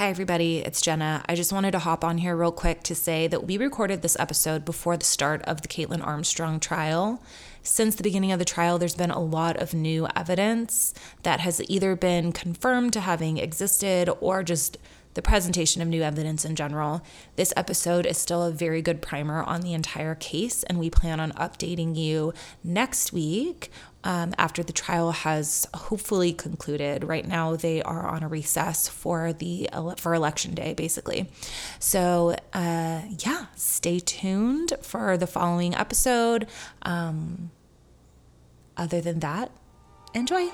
Hi, everybody. It's Jenna. I just wanted to hop on here real quick to say that we recorded this episode before the start of the Kaitlin Armstrong trial. Since the beginning of the trial, there's been a lot of new evidence that has either been confirmed to having existed or just the presentation of new evidence in general. This episode is still a very good primer on the entire case, and we plan on updating you next week um, after the trial has hopefully concluded. Right now, they are on a recess for the for election day, basically. So, uh, yeah, stay tuned for the following episode. Um, other than that, enjoy.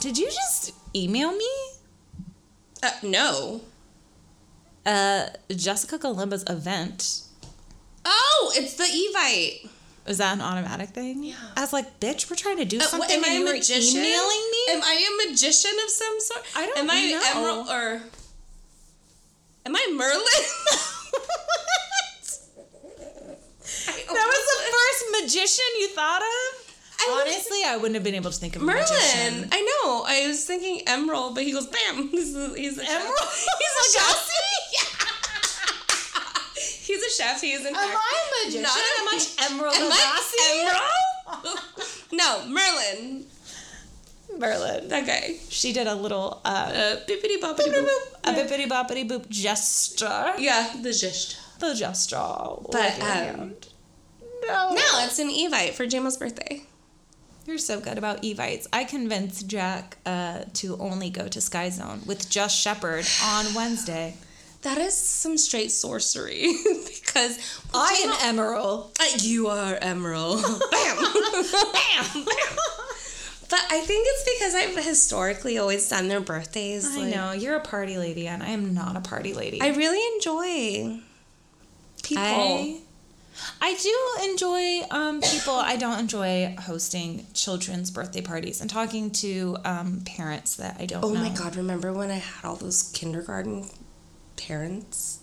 Did you just email me? Uh, no. Uh, Jessica Kalimba's event. Oh, it's the Evite. Is that an automatic thing? Yeah. I was like, bitch, we're trying to do Uh, something what, am I a magician? emailing me? Am I a magician of some sort? I don't Am I know. Emerald or am I Merlin? that was the first magician you thought of? I Honestly, I wouldn't have been able to think of Merlin. I know. I was thinking Emerald, but he goes bam. He's a, he's a chef. Emerald? He's a chef. He's a chef. He is in fact a magician? Not Am I Emerald Am I Emerald? no, Merlin. Merlin. That guy. She did a little uh, Uh, bippity boppity boop. a bippity boppity boop gesture. Yeah, the gist. The gesture. But um, no. no, it's an Evite for Jamo's birthday. You're so good about Evites. I convinced Jack uh, to only go to Sky Zone with Just Shepherd on Wednesday. That is some straight sorcery because I am Emerald. Uh, you are Emerald. bam, bam, bam. But I think it's because I've historically always done their birthdays. I like- know you're a party lady, and I am not a party lady. I really enjoy people. I, I do enjoy um, people. I don't enjoy hosting children's birthday parties and talking to um, parents that I don't oh know. my god! Remember when I had all those kindergarten parents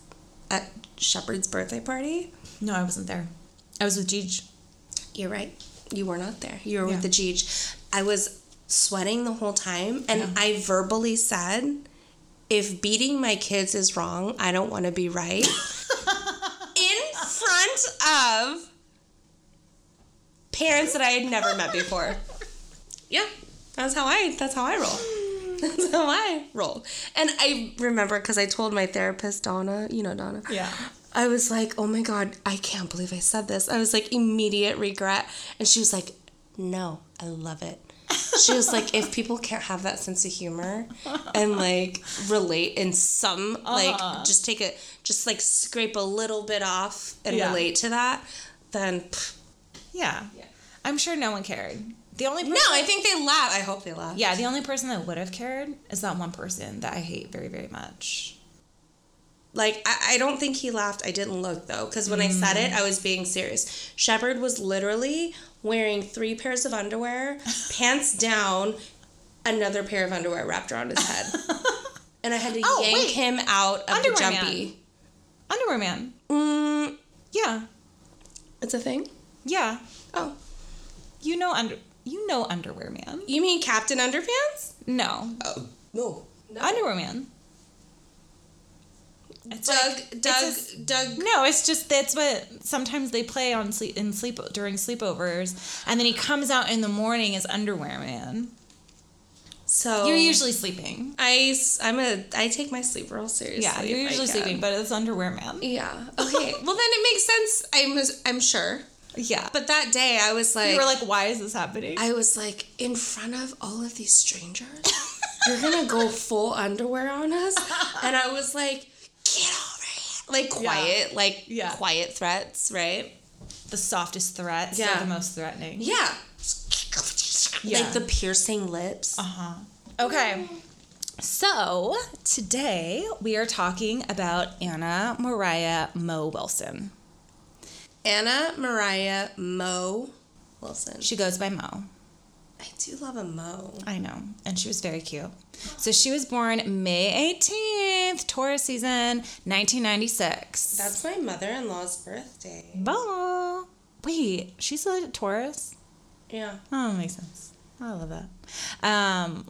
at Shepherd's birthday party? No, I wasn't there. I was with Jeej. You're right. You were not there. You were Yeah. with the Jeej. I was sweating the whole time, and Yeah. I verbally said, "If beating my kids is wrong, I don't want to be right." Of parents that I had never met before. Yeah, that's how I. That's how I roll. That's how I roll. And I remember because I told my therapist Donna. You know Donna. Yeah. I was like, oh my God, I can't believe I said this. I was like, immediate regret. And she was like, no, I love it. She was like, if people can't have that sense of humor and like relate in some, Uh-huh. like just take it, just like scrape a little bit off and Yeah. relate to that, then pff. Yeah. I'm sure no one cared. The only person no, I think they laugh. I hope they laugh. Yeah, the only person that would have cared is that one person that I hate very, very much. Like, I, I don't think he laughed. I didn't look though, because when I said it, I was being serious. Shepherd was literally wearing three pairs of underwear, pants down, another pair of underwear wrapped around his head. And I had to Oh, yank wait. him out of Underwear the man. jumpy. Underwear man. Mm, Yeah. it's a thing? Yeah. Oh. You know under you know underwear man. You mean Captain Underpants? No. Oh, no. Underwear man. It's Doug, like- Doug, it's a- Doug. no, it's just that's what sometimes they play on sleep in sleep during sleepovers, and then he comes out in the morning as underwear man. So You're usually sleeping. I I'm a I take my sleep real seriously. Yeah, you're usually sleeping, but it's underwear man. Yeah. Okay. well, then it makes sense. I'm, I'm sure. Yeah. But that day, I was like, you were like, why is this happening? I was like, in front of all of these strangers, you're gonna go full underwear on us, and I was like, get over here, like quiet, like Yeah. quiet threats, right? the softest threats Yeah. are the most threatening. Yeah. Yeah. Like the piercing lips. Uh huh. Okay. So today we are talking about Anna Moriah Mo Wilson. Anna Moriah Mo Wilson. She goes by Mo. I do love a Mo. I know. And she was very cute. So she was born May 18th, Taurus season, 1996. That's my mother in law's birthday. Bah. Wait, she's a Taurus? Yeah. Oh, makes sense. I love that. Um,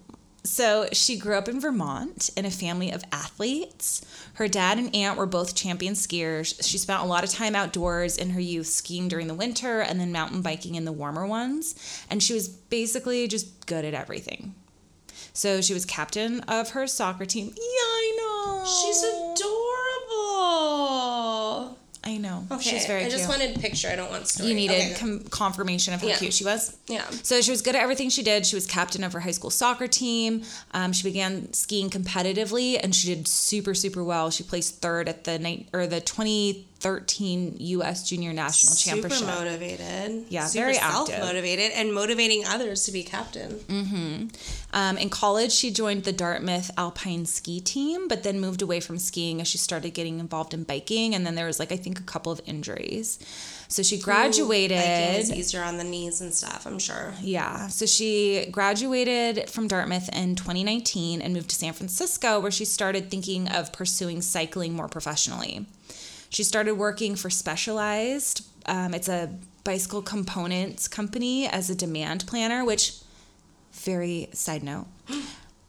so she grew up in Vermont in a family of athletes. Her dad and aunt were both champion skiers. She spent a lot of time outdoors in her youth skiing during the winter and then mountain biking in the warmer ones. And she was basically just good at everything. So she was captain of her soccer team. Yeah, I know. She's adorable. I know. Okay. She's very I just cute. wanted picture. I don't want story. you needed Okay. com- confirmation of how Yeah. cute she was. Yeah. So she was good at everything she did. She was captain of her high school soccer team. Um, she began skiing competitively, and she did super, super well. She placed third at the night or the 2013 U.S. Junior National Championship. Super motivated. Yeah, Super very active. motivated and motivating others to be captain. Um, in college, she joined the Dartmouth Alpine Ski Team, but then moved away from skiing as she started getting involved in biking. And then there was like I think a couple of injuries. So she graduated. Biking is easier on the knees and stuff. I'm sure. Yeah. So she graduated from Dartmouth in 2019 and moved to San Francisco, where she started thinking of pursuing cycling more professionally. She started working for Specialized. Um, it's a bicycle components company as a demand planner, which, very side note,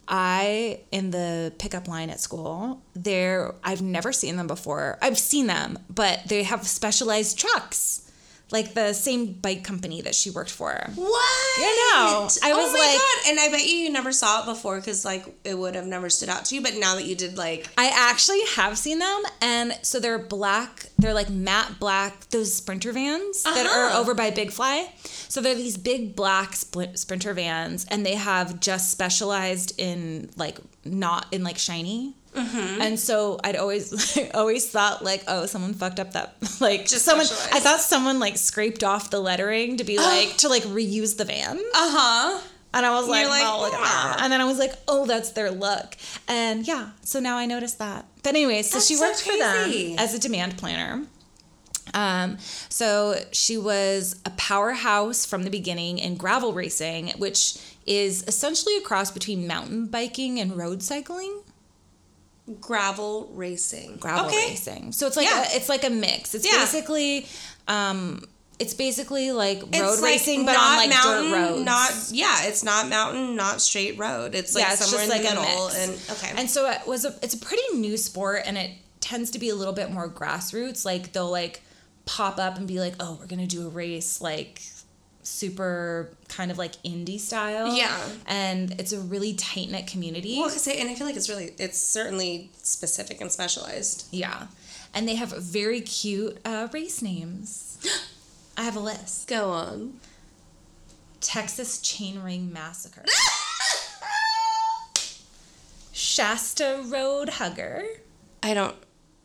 I in the pickup line at school, there I've never seen them before. I've seen them, but they have specialized trucks. Like the same bike company that she worked for. What? I know. I was oh my like- god! And I bet you you never saw it before because like it would have never stood out to you. But now that you did, like I actually have seen them, and so they're black. They're like matte black. Those sprinter vans that are Uh-huh. over by Big Fly. So they're these big black sprinter vans, and they have just specialized in like not in like shiny. Mm-hmm. And so I'd always always thought like, oh, someone fucked up that like Just someone. specialized. I thought someone like scraped off the lettering to be like to like reuse the van. uh huh. And I was like, like, well, at that. And then I was like, oh, that's their look. And yeah, so now I noticed that. But anyway, so That's she so worked for them as a demand planner. Um, so she was a powerhouse from the beginning in gravel racing, which is essentially a cross between mountain biking and road cycling. Gravel racing. Gravel okay. racing. So it's like Yeah. a, it's like a mix. It's Yeah. basically um it's basically like It's road like racing but not on like mountain, dirt roads. Not yeah, it's not mountain, not straight road. It's like yeah, it's somewhere in like the a middle. And okay. And so it was a it's a pretty new sport and it tends to be a little bit more grassroots. Like they'll like pop up and be like, "Oh, we're going to do a race like super kind of like indie style." Yeah. And it's a really tight-knit community. well, cause I, and I feel like it's really it's certainly specific and specialized. yeah. And they have very cute uh, race names. I have a list. Go on. Texas Chain Ring Massacre. Shasta Road Hugger. I don't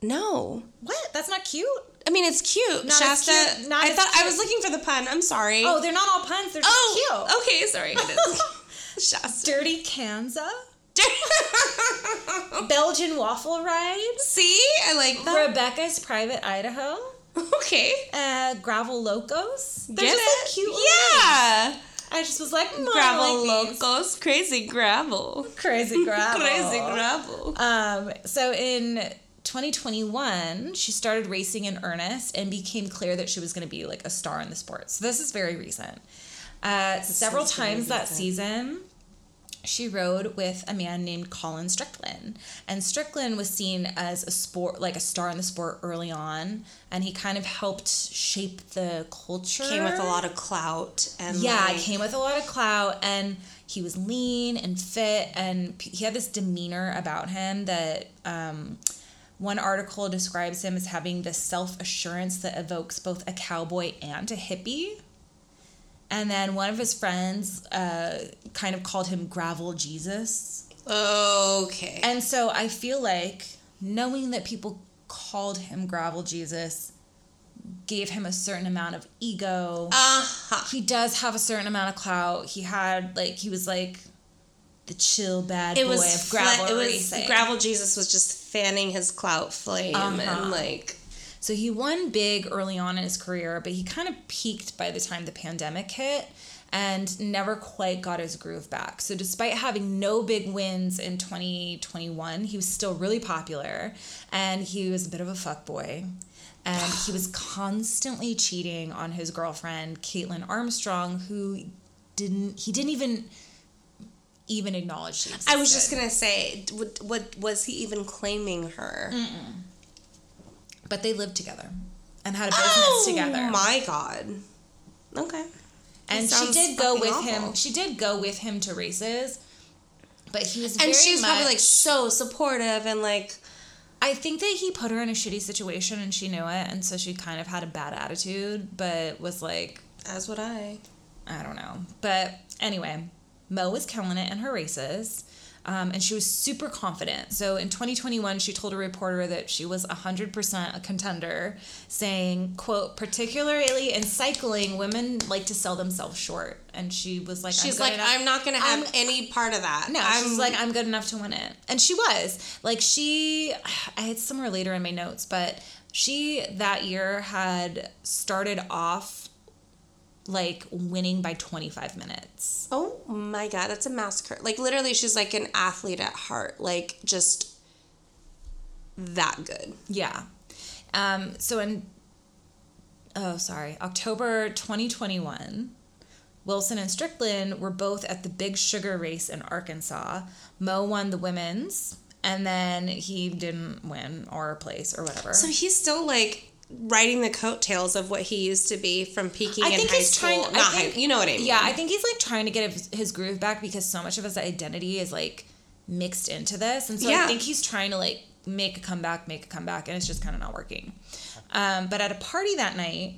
know. What? That's not cute? I mean, it's cute. Not Shasta. cute- not I thought I was looking for the pun. I'm sorry. Oh, they're not all puns. They're just Oh, cute. okay. Sorry. Shasta. Dirty Kanza. Belgian Waffle Ride. See, I like that. Rebecca's Private Idaho. Okay. Uh, Gravel Locos. They're Get just it? like cute. Yeah. names. I just was like, mm, Gravel like locos, crazy gravel. Crazy gravel. Crazy gravel. Um, so in 2021, she started racing in earnest and became clear that she was going to be like a star in the sport. So this is very recent. Uh, several times that season, she rode with a man named Colin Strickland. And Strickland was seen as a sport, like a star in the sport early on. And he kind of helped shape the culture. Came with a lot of clout and Yeah, like, came with a lot of clout, and he was lean and fit, and he had this demeanor about him that um, one article describes him as having this self assurance that evokes both a cowboy and a hippie. And then one of his friends uh, kind of called him Gravel Jesus. Okay. And so I feel like knowing that people called him Gravel Jesus gave him a certain amount of ego Uh-huh. he does have a certain amount of clout. He had like he was like the chill bad It boy was of gravel it was racing. gravel Jesus was just fanning his clout flame Uh-huh. and like So he won big early on in his career, but he kind of peaked by the time the pandemic hit. and never quite got his groove back. So, despite having no big wins in 2021, he was still really popular and he was a bit of a fuckboy. And he was constantly cheating on his girlfriend, Kaitlin Armstrong, who didn't, he didn't even even acknowledge she I was just gonna say, what, what was he even claiming her? Mm-mm. But they lived together and had a business oh, together. my god. Okay. And she did go with awful. him. She did go with him to races, but he was and she was probably like so supportive and like. I think that he put her in a shitty situation and she knew it, and so she kind of had a bad attitude, but was like. As would I. I don't know. But anyway, Mo was killing it in her races. Um, and she was super confident. So in 2021, she told a reporter that she was 100% a contender, saying, "quote Particularly in cycling, women like to sell themselves short." And she was like, "She's like, enough. I'm not going to have I'm, any part of that." No, I'm, she's like, "I'm good enough to win it," and she was. Like she, I had somewhere later in my notes, but she that year had started off like winning by 25 minutes. Oh my god, that's a massacre. Like literally she's like an athlete at heart, like just that good. Yeah. Um so in oh sorry, October 2021, Wilson and Strickland were both at the Big Sugar race in Arkansas. Mo won the women's and then he didn't win or place or whatever. So he's still like riding the coattails of what he used to be from peaking I in high school. Trying, Not think, high, you know what I mean? Yeah, I think he's like trying to get his, his, groove back because so much of his identity is like mixed into this, and so yeah. I think he's trying to like make a comeback, make a comeback, and it's just kind of not working. Um, but at a party that night,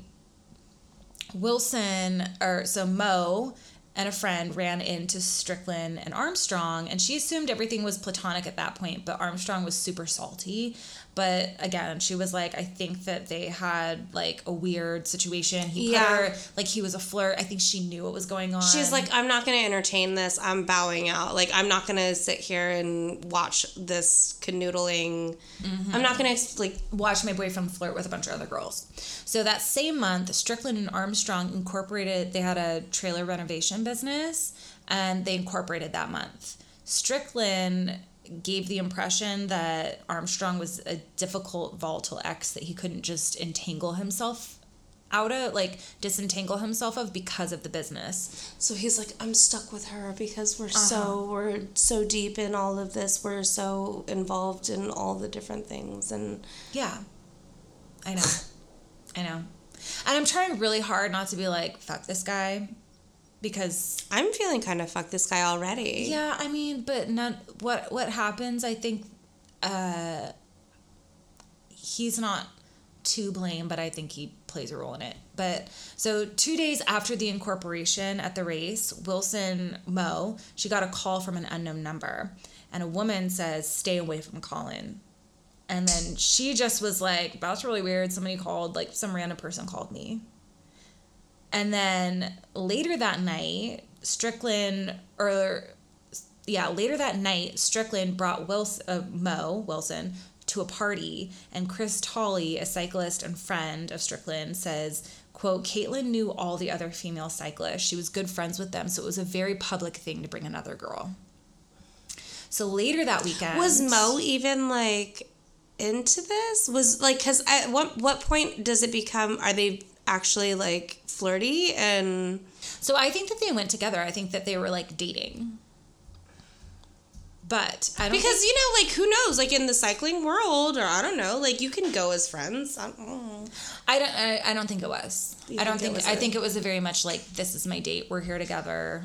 Wilson or so Mo and a friend ran into Strickland and Armstrong, and she assumed everything was platonic at that point, but Armstrong was super salty. But again, she was like, I think that they had like a weird situation. He yeah. put her like he was a flirt. I think she knew what was going on. She's like, I'm not gonna entertain this. I'm bowing out. Like I'm not gonna sit here and watch this canoodling. Mm-hmm. I'm not gonna like watch my boyfriend flirt with a bunch of other girls. So that same month, Strickland and Armstrong incorporated. They had a trailer renovation business, and they incorporated that month. Strickland gave the impression that Armstrong was a difficult, volatile ex that he couldn't just entangle himself out of, like disentangle himself of because of the business. So he's like, I'm stuck with her because we're uh-huh. so we're so deep in all of this. We're so involved in all the different things and Yeah. I know. I know. And I'm trying really hard not to be like, fuck this guy because I'm feeling kind of fuck this guy already. Yeah, I mean, but not what what happens. I think uh, he's not to blame, but I think he plays a role in it. But so two days after the incorporation at the race, Wilson Mo she got a call from an unknown number, and a woman says, "Stay away from Colin." And then she just was like, "That's really weird. Somebody called, like some random person called me." And then later that night, Strickland, or yeah, later that night, Strickland brought Wilson, uh, Mo Wilson to a party, and Chris Tolley, a cyclist and friend of Strickland, says, "quote Kaitlin knew all the other female cyclists. She was good friends with them, so it was a very public thing to bring another girl." So later that weekend, was Mo even like into this? Was like because at what what point does it become? Are they actually like flirty and so I think that they went together. I think that they were like dating. But I don't because think... you know, like who knows? Like in the cycling world, or I don't know, like you can go as friends. I don't. I don't. I, I don't think it was. You I don't think. think I think it was a very much like this is my date. We're here together.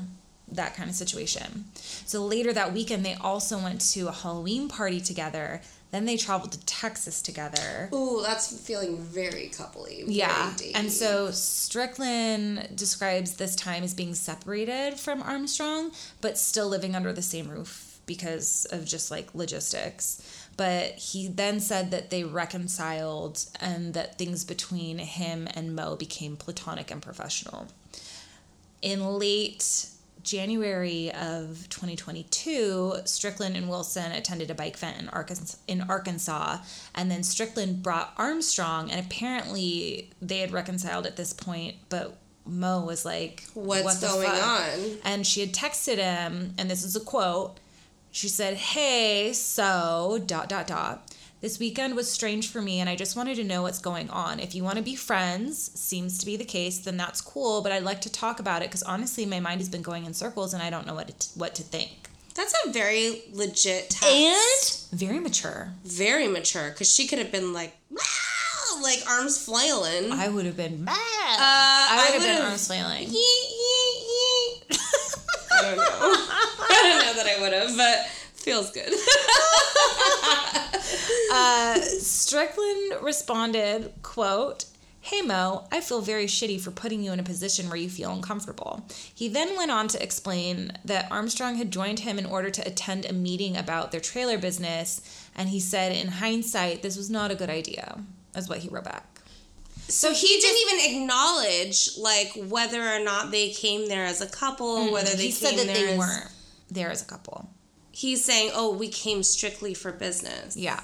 That kind of situation. So later that weekend, they also went to a Halloween party together then they traveled to Texas together. Ooh, that's feeling very coupley. Very yeah. And so Strickland describes this time as being separated from Armstrong, but still living under the same roof because of just like logistics. But he then said that they reconciled and that things between him and Mo became platonic and professional. In late January of 2022, Strickland and Wilson attended a bike event in Arkansas, in Arkansas, and then Strickland brought Armstrong, and apparently they had reconciled at this point, but Mo was like, What's "What going fuck?" on? And she had texted him, and this is a quote. She said, Hey, so, dot, dot, dot. This weekend was strange for me, and I just wanted to know what's going on. If you want to be friends, seems to be the case, then that's cool, but I'd like to talk about it because honestly, my mind has been going in circles and I don't know what to, what to think. That's a very legit text. Very mature. very mature because she could have been like, "Wow," like arms flailing. I would have been mad. Uh, I would have been arms flailing. Yeet, yeet, yeet. I don't know. I don't know that I would have, but feels good. Uh, Strickland responded, quote, Hey Mo, I feel very shitty for putting you in a position where you feel uncomfortable. He then went on to explain that Armstrong had joined him in order to attend a meeting about their trailer business, and he said, in hindsight, this was not a good idea, is what he wrote back. so he didn't even acknowledge like whether or not they came there as a couple, whether they he said that they as- weren't there as a couple. He's saying, "Oh, we came strictly for business." Yeah.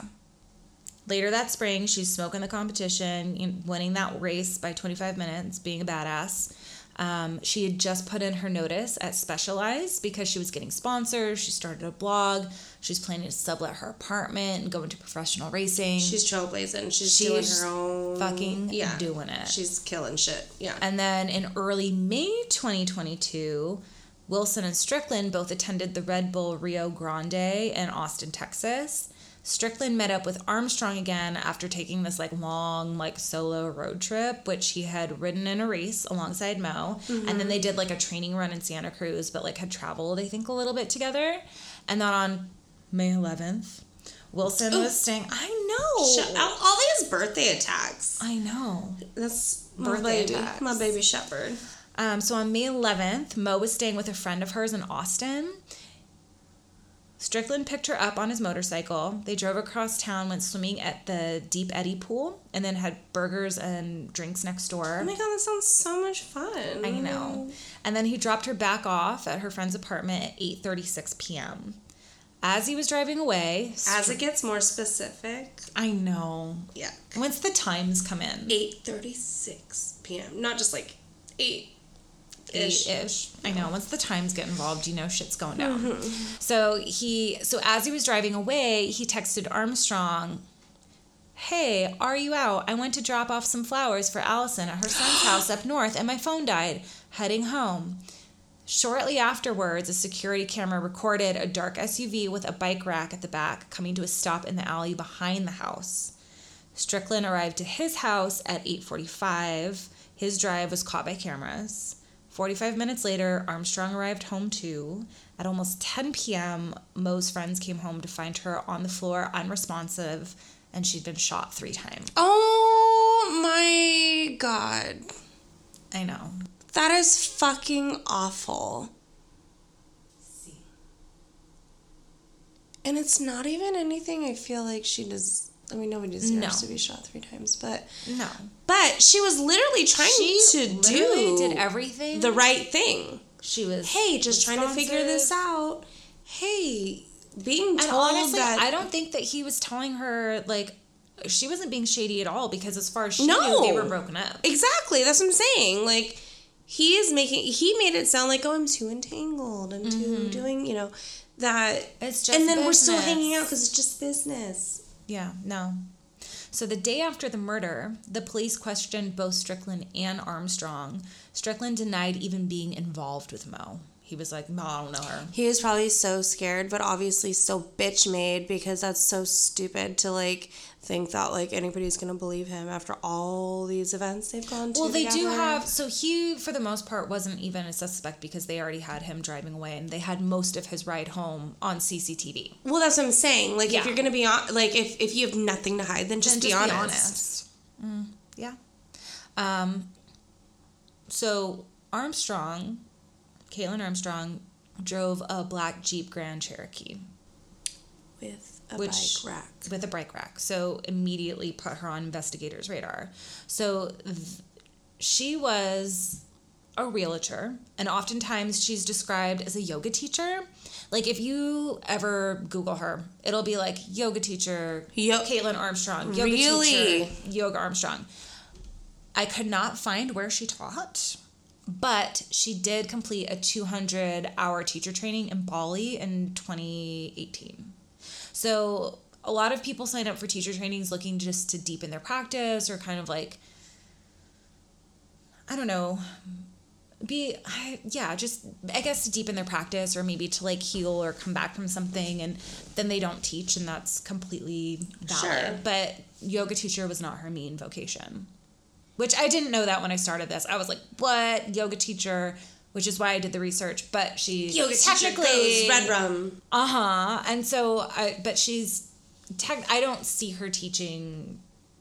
Later that spring, she's smoking the competition, winning that race by 25 minutes, being a badass. Um, she had just put in her notice at Specialized because she was getting sponsors. She started a blog. She's planning to sublet her apartment and go into professional racing. She's trailblazing. She's, She's doing her own fucking yeah. doing it. She's killing shit. Yeah. And then in early May 2022, Wilson and Strickland both attended the Red Bull Rio Grande in Austin, Texas. Strickland met up with Armstrong again after taking this like long like solo road trip, which he had ridden in a race alongside Mo, and then mm-hmm. they did like a training run in Santa Cruz, but like had traveled I think a little bit together. And then on May 11th, Wilson was staying. I know. Shut out all these birthday attacks. I know. That's my Birthday baby, attacks. my baby shepherd. Um, so on May 11th, Mo was staying with a friend of hers in Austin. Strickland picked her up on his motorcycle. They drove across town, went swimming at the Deep Eddy pool, and then had burgers and drinks next door. Oh my god, that sounds so much fun. I know. And then he dropped her back off at her friend's apartment at 8:36 p.m. As he was driving away, As it gets more specific, I know. yeah, Once the times come in, eight thirty six p.m. Not just like eight ish. ish. I know. Once the times get involved, you know shit's going down. Mm-hmm. So he, so as he was driving away, he texted Armstrong, "Hey, are you out? I went to drop off some flowers for Allison at her son's house up north, and my phone died. Heading home." Shortly afterwards, a security camera recorded a dark SUV with a bike rack at the back coming to a stop in the alley behind the house. Strickland arrived to his house at 8:45. His drive was caught by cameras. 45 minutes later, Armstrong arrived home too. At almost 10 p.m., Mo's friends came home to find her on the floor unresponsive and she'd been shot 3 times. Oh my god, I know. that is fucking awful. And it's not even anything I feel like she does. I mean, nobody deserves No. to be shot three times, but No. but she was literally trying She to literally do did everything. the right thing. she was Hey, just trying to figure this out. Hey, being And told honestly, that I don't think that he was telling her like she wasn't being shady at all because as far as she No. knew, they were broken up. Exactly. That's what I'm saying. Like he is making he made it sound like oh I'm too entangled and too doing you know that Mm-hmm. It's just and then we're still hanging out because it's just business. Yeah, no. So the day after the murder, the police questioned both Strickland and Armstrong. Strickland denied even being involved with Mo. He was like, "No, I don't know her." He was probably so scared, but obviously so bitch made because that's so stupid to like think that like anybody's gonna believe him after all these events they've gone to. Well, they do have. So he, for the most part, wasn't even a suspect because they already had him driving away, and they had most of his ride home on CCTV. Well, that's what I'm saying. Like, Yeah. if you're gonna be on, like, if if you have nothing to hide, then just, Then be, honest. Mm, yeah. Um. So Armstrong, Kaitlin Armstrong, drove a black Jeep Grand Cherokee. With a Which- bike rack. with a brake rack. So immediately put her on investigators' radar. So th- she was a realtor, and oftentimes she's described as a yoga teacher. Like if you ever Google her, it'll be like yoga teacher, Yo- Kaitlin Armstrong, yoga Really? teacher, yoga Armstrong. I could not find where she taught. but she did complete a 200 hour teacher training in Bali in 2018. So a lot of people sign up for teacher trainings looking just to deepen their practice or kind of like, I don't know, be I, yeah just i guess to deepen their practice or maybe to like heal or come back from something and then they don't teach and that's completely valid. Sure. but yoga teacher was not her main vocation which i didn't know that when i started this. I was like what? Yoga teacher which is why i did the research but she Yoga technically red rum. uh-huh and so i but she's tech i don't see her teaching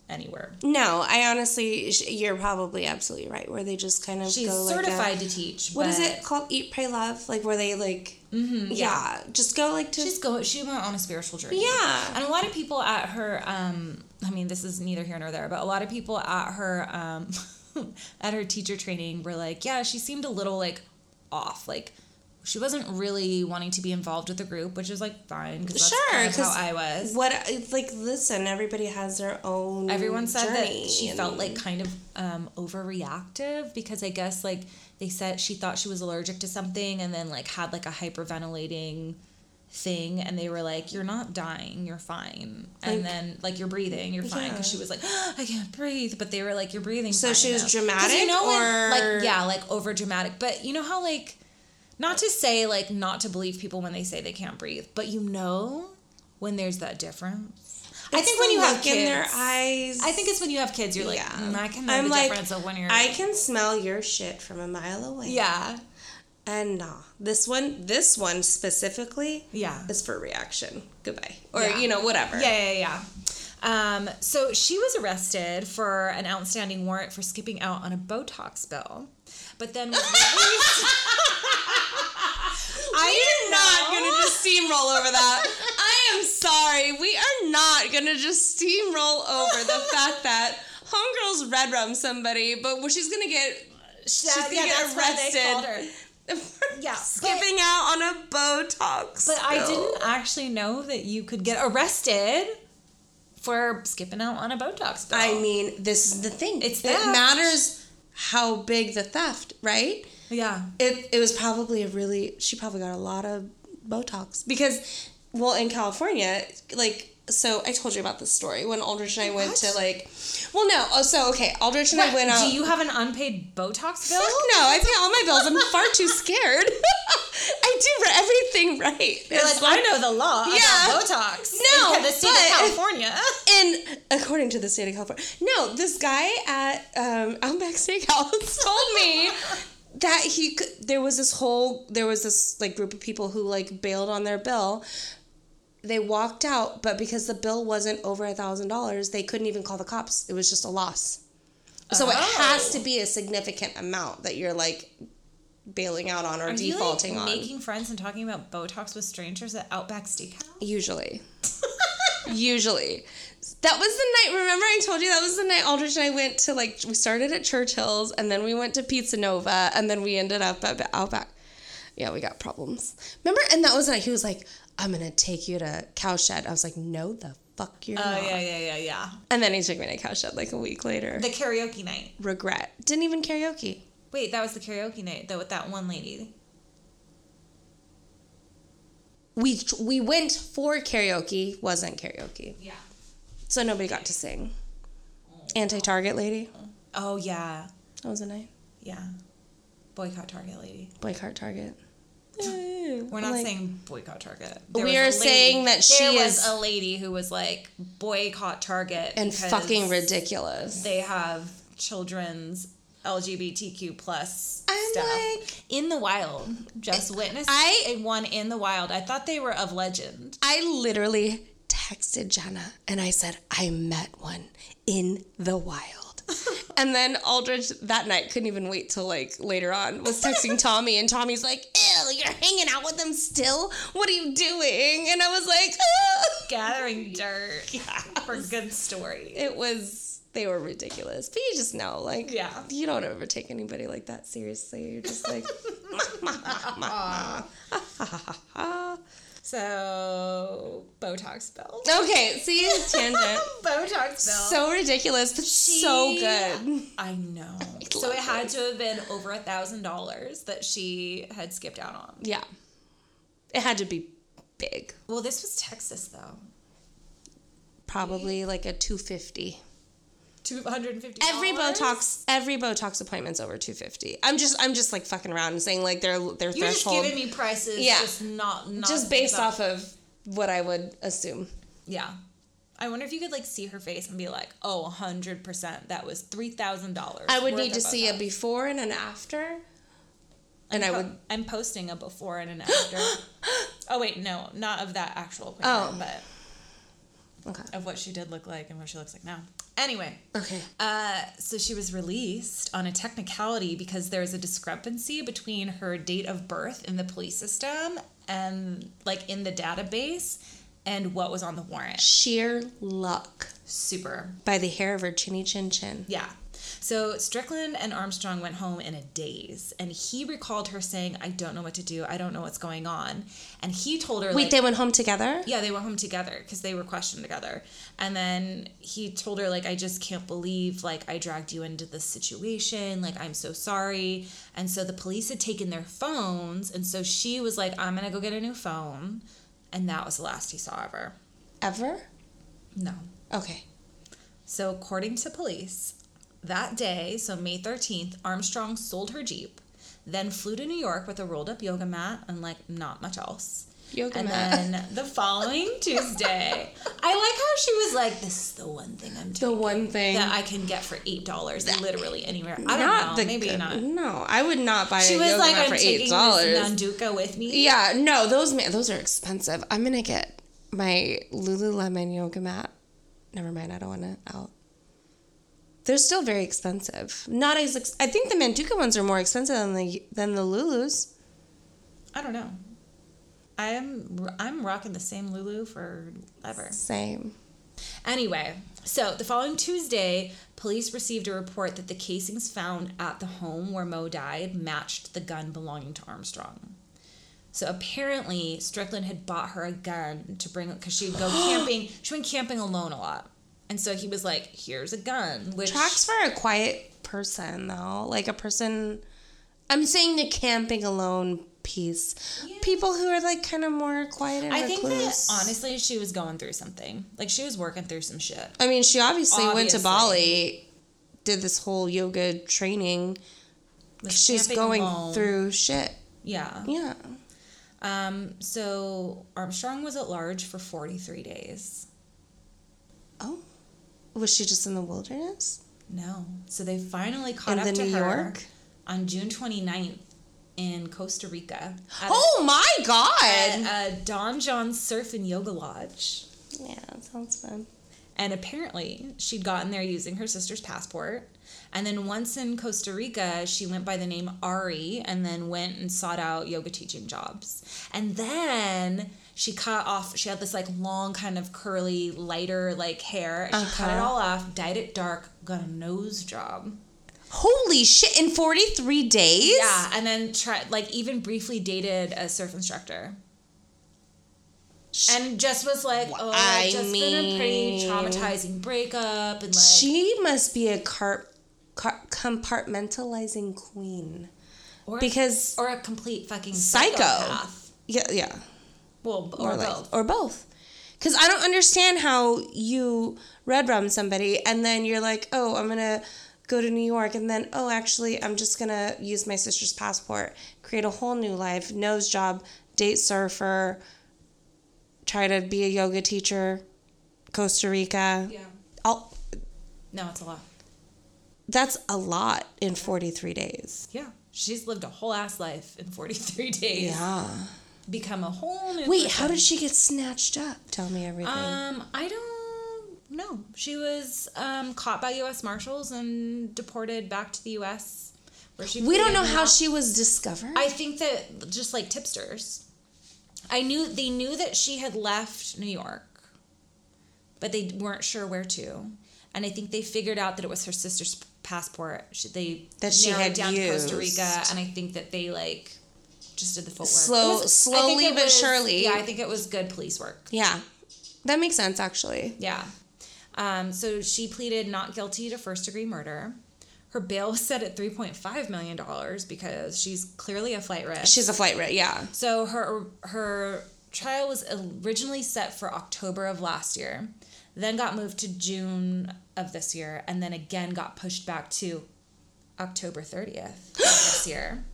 anywhere No, I honestly, you're probably absolutely right. Where they just kind of she's go like a- certified to teach What is it called? Eat, pray, love. Like where they like. Mm-hmm, yeah. Just go like to. She's go. She went on a spiritual journey. Yeah. and a lot of people at her. Um, I mean, this is neither here nor there, but a lot of people at her, um, at her teacher training were like, yeah, she seemed a little like off. Like she wasn't really wanting to be involved with the group, which is like fine because that's Sure, kind of how I was. what like listen, everybody has their own. Everyone said that she and- felt like kind of um, overreactive because I guess like they said she thought she was allergic to something and then like had like a hyperventilating thing and they were like you're not dying you're fine and Like- then like you're breathing you're fine because Yeah. she was like i can't breathe but they were like you're breathing So she was though." 'Cause dramatic, you know when, or- like yeah like over dramatic but you know how like not to say like not to believe people when they say they can't breathe but you know when there's that difference I think when you have kids, in their eyes. I think it's when you have kids, you're like, Yeah. mm, I can know I'm the like, difference of when you're. I can smell your shit from a mile away. yeah, And nah, this one, this one specifically, yeah, is for reaction. Goodbye, or Yeah. you know whatever. yeah, yeah, yeah. Um, so she was arrested for an outstanding warrant for skipping out on a Botox bill, but then was released. I We're didn't gonna just steamroll over that. I am sorry. We are not gonna just steamroll over the fact that homegirl's red rum somebody, but she's gonna get she's gonna yeah, get that's what they called arrested Yeah, skipping out on a Botox. But I didn't actually know that you could get arrested for skipping out on a Botox bill. I mean, this is the thing. It's it matters how big the theft, right? yeah. It it was probably a really she probably got a lot of Botox because well in California like so I told you about this story when Aldrich and I went to like well no oh so okay Aldrich and I went out Do you have an unpaid Botox bill? No I pay all my bills I'm far too scared I do everything right You're like, It's I know the law Yeah. Botox. No, in the state but- of California. And according to the state of California, no, this guy at um, Outback Steakhouse told me that he could. There was this whole, there was this like group of people who like bailed on their bill. They walked out, but because the bill wasn't over a thousand dollars, they couldn't even call the cops. It was just a loss. So it has Oh. to be a significant amount that you're like bailing out on or Are you defaulting like on. making friends and talking about Botox with strangers at Outback Steakhouse? Usually. Usually. That was the night, remember I told you that was the night Aldrich and I went to like, we started at Churchill's and then we went to Pizza Nova and then we ended up at Outback. Yeah, we got problems. Remember? And that was the night he was like, I'm to take you to Cowshed. I was like, no, the fuck you're Oh not. yeah, yeah, yeah, yeah. And then he took me to Cowshed like a week later. The karaoke night. Regret. Didn't even karaoke. Wait, that was the karaoke night though with that one lady. We, we went for karaoke, wasn't karaoke. Yeah. So nobody got to sing. Oh. Anti Target lady. Oh yeah, That was a night. yeah. Boycott Target lady. Boycott Target. We're not Like- saying boycott Target. we are saying that she there is- was a lady who was like boycott Target and fucking ridiculous. They have children's LGBTQ plus I'm stuff like- in the wild. Just witnessed I- a one in the wild. I thought they were of legend. I literally texted Jenna and I said, I met one in the wild. and then Aldrich that night couldn't even wait till like later on was texting Tommy and Tommy's like, Ew, you're hanging out with them still? What are you doing? And I was like, "Ah." Gathering dirt for good story. it was they were ridiculous. But you just know, like Yeah. you don't ever take anybody like that seriously. You're just like So Botox bill. Okay, see tangent. Botox bill. so ridiculous, but she, so good. I know. So it had to have been over a thousand dollars that she had skipped out on. Yeah. It had to be big. Well, this was Texas though. Probably like a 250. Two hundred and fifty. Every Botox every Botox appointment's over 250. I'm just I'm just like fucking around and saying like their their You're just giving me prices. Yeah. Just not, not just based about- off of what I would assume. Yeah. I wonder if you could like see her face and be like, oh, 100%. That was $3,000. I would need to see a before and an after. And I Po- would I'm posting a before and an after. oh, wait, no, not of that actual oh. appointment, Oh. but Okay. of what she did look like and what she looks like now. Anyway, Okay. uh, so she was released on a technicality because there's a discrepancy between her date of birth in the police system and like in the database and what was on the warrant. Sheer luck Super. by the hair of her chinny chin chin. Yeah. So Strickland and Armstrong went home in a daze, and he recalled her saying, "I don't know what to do. I don't know what's going on." And he told her, Wait, like, they went home together? yeah, they went home together because they were questioned together. And then he told her, like, I just can't believe, like, I dragged you into this situation. Like, I'm so sorry. And so the police had taken their phones, and so she was like, I'm gonna go get a new phone. And that was the last he saw of her. Ever? No. Okay. So, according to police, that day, so May 13th, Armstrong sold her Jeep, then flew to New York with a rolled up yoga mat and like not much else. Yoga and mat. then the following Tuesday, I like how she was like, "This is the one thing I'm The one thing. that I can get for eight dollars, literally anywhere." I don't know, the maybe good- not. No, I would not buy She a was yoga like, mat "I'm for taking eight this dollars. Manduka with me." Yeah, no, those those are expensive. I'm gonna get my Lululemon yoga mat. Never mind, I don't want to out. They're still very expensive. Not as ex- I think the Manduka ones are more expensive than the than the Lulus. I don't know. I'm I'm rocking the same Lulu forever. Same. Anyway, so the following Tuesday, police received a report that the casings found at the home where Mo died matched the gun belonging to Armstrong. So apparently, Strickland had bought her a gun to bring because she'd go camping. She went camping alone a lot, and so he was like, "Here's a gun." Which Tracks for a quiet person though, like a person. I'm saying the camping alone piece. Yeah. People who are like kind of more quiet and I think that honestly, she was going through something. Like she was working through some shit. I mean, she obviously, went to Bali, did this whole yoga training. Was She's going alone. through shit. Yeah. Yeah. Um. So Armstrong was at large for forty three days. Oh, was she just in the wilderness No. So they finally caught in up to New her York? on June 29th in Costa Rica. Oh my God! at a Don Jon Surf and Yoga Lodge. yeah, that sounds fun. And apparently, she'd gotten there using her sister's passport. And then once in Costa Rica, she went by the name Ari and then went and sought out yoga teaching jobs. And then she cut off, she had this like long, kind of curly, lighter like hair. She cut it Uh-huh. all off, dyed it dark, got a nose job. Holy shit! In forty three days? Yeah, and then try like even briefly dated a surf instructor. And just was like, oh, I just been a pretty traumatizing breakup, and like, She must be a car- car- compartmentalizing queen. or because- or a complete fucking Psycho. psychopath. Yeah, yeah. Well, or, or like both. or both because i don't understand how you red rum somebody and then you're like oh i'm gonna go to new york and then oh actually i'm just gonna use my sister's passport create a whole new life nose job date surfer try to be a yoga teacher costa rica yeah. All, No, it's a lot. that's a lot in 43 days Yeah, she's lived a whole ass life in forty three days. yeah Become a whole new. wait person. how did she get snatched up tell me everything Um, I don't know. She was um caught by U.S. Marshals and deported back to the U.S. Where she we don't know how she was discovered I think that just like tipsters. I knew they knew that she had left New York, but they weren't sure where to. And I think they figured out that it was her sister's passport. She, they That she had down to Costa. Rica, and I think that they like just did the footwork. Slow- was- slowly but was- surely. Yeah, I think it was good police work. Yeah. That makes sense, actually. Yeah. Um, so she pleaded not guilty to first degree murder. Her bail was set at $3.5 million because she's clearly a flight risk. She's a flight risk, yeah. So her her trial was originally set for October of last year, then got moved to June of this year, and then again got pushed back to October 30th this year.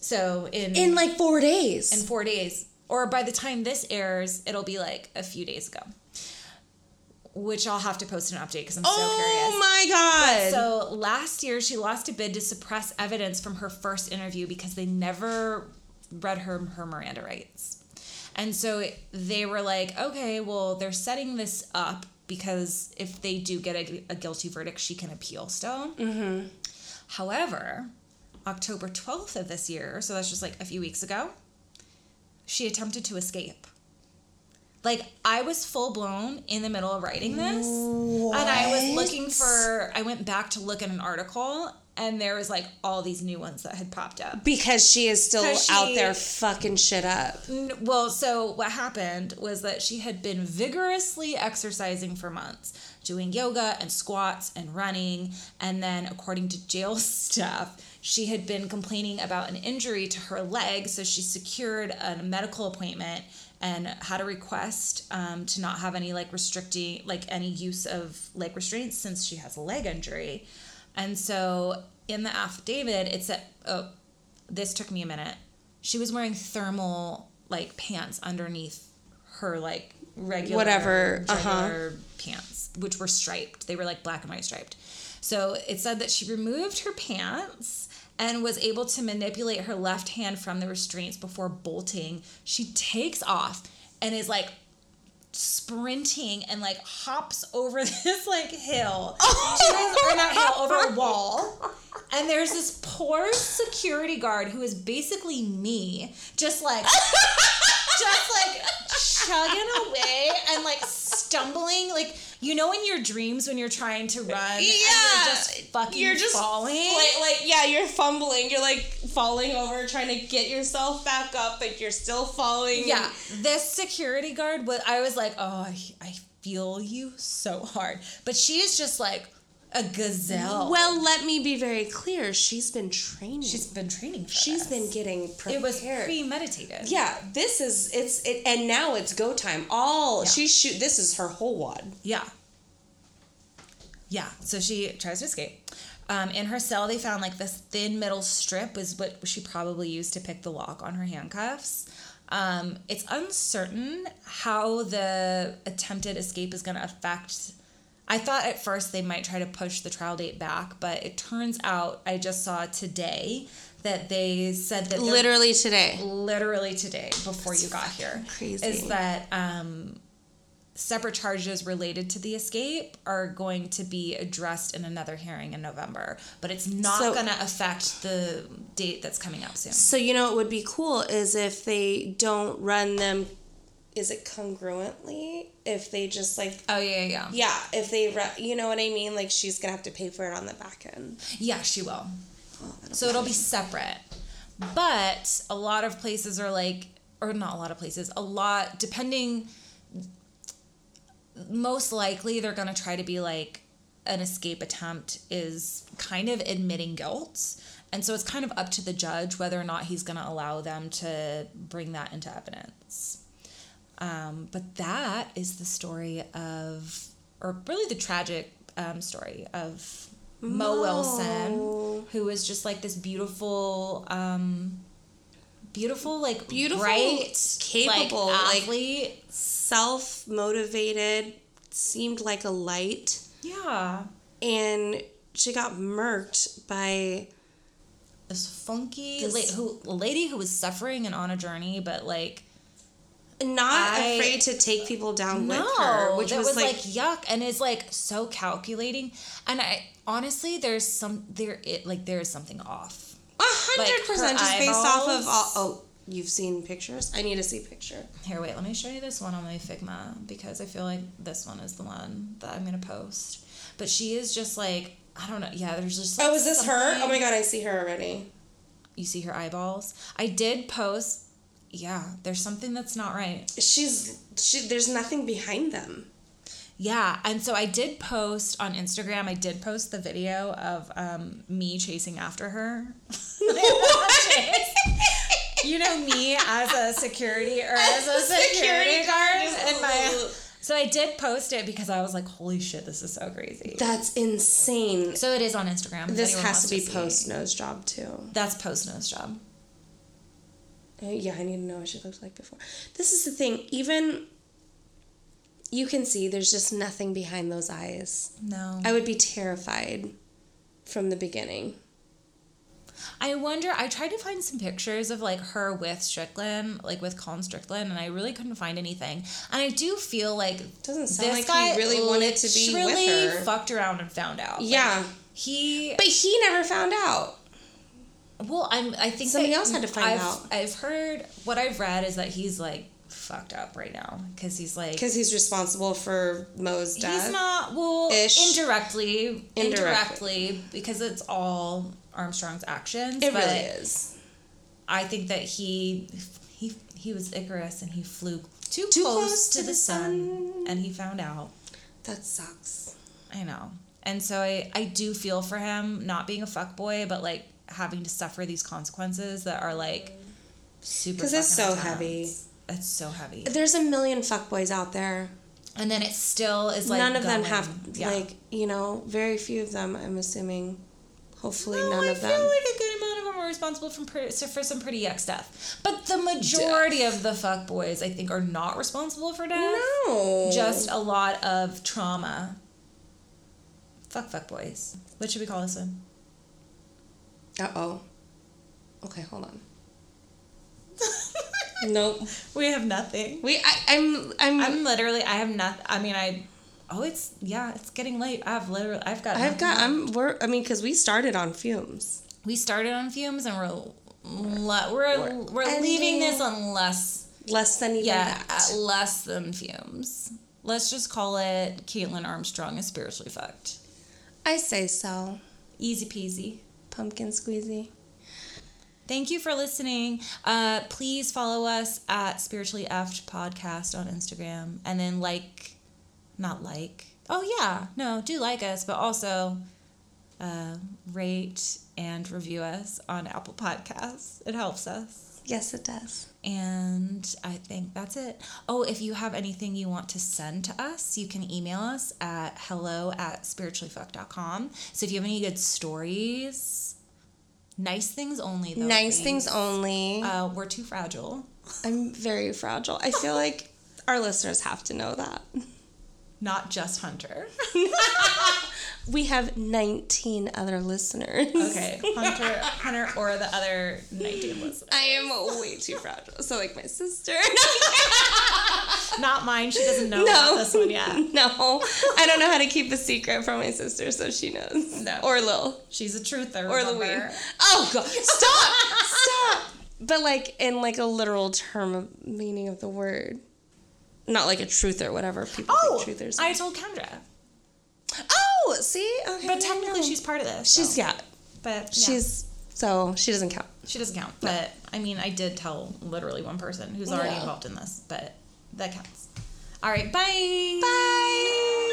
So in In like four days. in four days, or by the time this airs, it'll be like a few days ago. Which I'll have to post an update because I'm so curious. oh my god. So last year, she lost a bid to suppress evidence from her first interview because they never read her her Miranda rights. And so they were like, okay, well, they're setting this up because if they do get a, a guilty verdict, she can appeal still. Mm-hmm. However, October 12th of this year, so that's just like a few weeks ago, she attempted to escape. Like I was full blown in the middle of writing this, and I was looking for. I went back to look at an article, and there was like all these new ones that had popped up. because she is still 'Cause out there fucking shit up. Well, so what happened was that she had been vigorously exercising for months, doing yoga and squats and running. And then, according to jail staff, she had been complaining about an injury to her leg. So she secured a medical appointment and had a request um, to not have any like restricting, like any use of leg restraints since she has a leg injury. And so in the affidavit, it said, oh, this took me a minute. She was wearing thermal like pants underneath her like regular Whatever, uh-huh. pants, which were striped. They were like black and white striped. So it said that she removed her pants and was able to manipulate her left hand from the restraints before bolting. She takes off and is like sprinting and like hops over this like hill. She goes- or not hill, over a wall. And there's this poor security guard who is basically me, just like just like chugging away and like stumbling like you know in your dreams when you're trying to run and Yeah, you're just fucking you're just falling Like, like, yeah, you're fumbling. You're like falling over, trying to get yourself back up, but you're still falling. Yeah, this security guard was. I was like, oh, I, I feel you so hard, but she is just like a gazelle. Well, let me be very clear. She's been training. she's been training. She's this. been getting prepared. It was premeditated. yeah, this is it's it, and now it's go time. All Yeah. she's shoot. This is her whole wad. Yeah. Yeah. So she tries to escape. Um, in her cell, they found like this thin metal strip was what she probably used to pick the lock on her handcuffs. Um, it's uncertain how the attempted escape is going to affect. I thought at first they might try to push the trial date back, but it turns out I just saw today that they said that Literally today. literally today before you got here crazy. is that um, separate charges related to the escape are going to be addressed in another hearing in November, but it's not So- going to affect the date that's coming up soon. So you know what would be cool is if they don't run them. Is it congruently? If they just like Oh yeah, yeah, yeah. yeah, if they ru- you know what I mean. Like she's gonna have to pay for it on the back end. Yeah, she will. Oh, so it'll be separate. But a lot of places are like, or not a lot of places, a lot, depending, most likely they're to try to be like an escape attempt is kind of admitting guilt. And so it's kind of up to the judge whether or not he's going to allow them to bring that into evidence. Um, but that is the story of, or really the tragic um, story of Mo, Wilson, who was just like this beautiful, um, beautiful, like Beautiful, bright, capable, like, like- Self motivated, seemed like a light, yeah, and she got murked by this funky This- la- who lady who was suffering and on a journey, but like not I- afraid to take people down no, with her, which was, was, like, like, yuck, and is like so calculating. And I honestly, there's some there it like there is something off. a hundred percent just based off of all. Oh, you've seen pictures. I need to see picture. Here, wait, let me show you this one on my Figma because I feel like this one is the one that I'm gonna post. But she is just like I don't know. Yeah, there's just. Oh, is this her? Oh my god, I see her already. You see her eyeballs. I did post. Yeah, there's something that's not right. She's she. There's nothing behind them. Yeah, and so I did post on Instagram. I did post the video of um, me chasing after her. you know me as a security or as, as a security, security guard in my. So I did post it because I was like, "Holy shit, this is so crazy." That's insane. So it is on Instagram. This has to be post nose job too. That's post nose job. Uh, yeah, I need to know what she looked like before. This is the thing. Even you can see there's just nothing behind those eyes. No. I would be terrified from the beginning. I wonder. I tried to find some pictures of like her with Strickland, like with Colin Strickland, and I really couldn't find anything. And I do feel like doesn't sound this like guy he really wanted to be with her. Fucked around and found out. Yeah, like, he. But he never found out. Well, I'm. I think somebody else had to find I've, out. I've heard what I've read is that he's like fucked up right now because he's like because he's responsible for Mo's death. He's not well Ish. indirectly, indirectly, indirectly because it's all Armstrong's actions. It really is. I think that he he he was Icarus and he flew too, too close, close, to, to the, the sun, sun and he found out. That sucks. I know. And so I, I do feel for him not being a fuck boy, but like having to suffer these consequences that are like super because it's so intense. heavy it's so heavy. There's a million fuckboys out there. And then it still is like none of going. them have yeah. like you know very few of them. I'm assuming. Hopefully, no, none I of them. Feel like a good amount of them are responsible for for some pretty yuck stuff. But the majority death. of the fuck boys, I think, are not responsible for death. No, just a lot of trauma. Fuck fuck boys. What should we call this one? Uh oh. Okay, hold on. Nope. We have nothing. We I, I'm I'm I'm literally I have nothing. I mean I oh it's yeah it's getting late. I've literally I've got I've got I'm we're I mean because we started on fumes. We started on fumes and we're we're we're, we're leaving this on less less than even yeah that. less than fumes. Let's just call it Kaitlin Armstrong is spiritually fucked. I say so. Easy peasy. Pumpkin squeezy. Thank you for listening. Uh, please follow us at Spiritually Effed Podcast on Instagram. And then like, not like, oh yeah, no, do like us, but also uh, rate and review us on Apple Podcasts. It helps us. Yes, it does. And I think that's it. Oh, if you have anything you want to send to us, you can email us at hello at spirituallyfuck.com. So if you have any good stories, Nice things only, though. Nice please. things only. Uh, we're too fragile. I'm very fragile. I feel like our listeners have to know that. Not just Hunter. we have 19 other listeners. Okay, Hunter, Hunter, or the other 19 listeners. I am way too fragile. So, like my sister. Not mine. She doesn't know no, about this one yet. No, I don't know how to keep a secret from my sister, so she knows. No, or Lil. She's a truther. Or Louise. Oh God! Stop! Stop! But like in like a literal term of meaning of the word, not like a truth or whatever people oh, think truthers. I told Kendra. Oh, see, okay. But technically, she's part of this. She's so. yeah, but yeah. she's so she doesn't count. She doesn't count. No. But I mean, I did tell literally one person who's already yeah. involved in this, but that counts. All right, bye. Bye.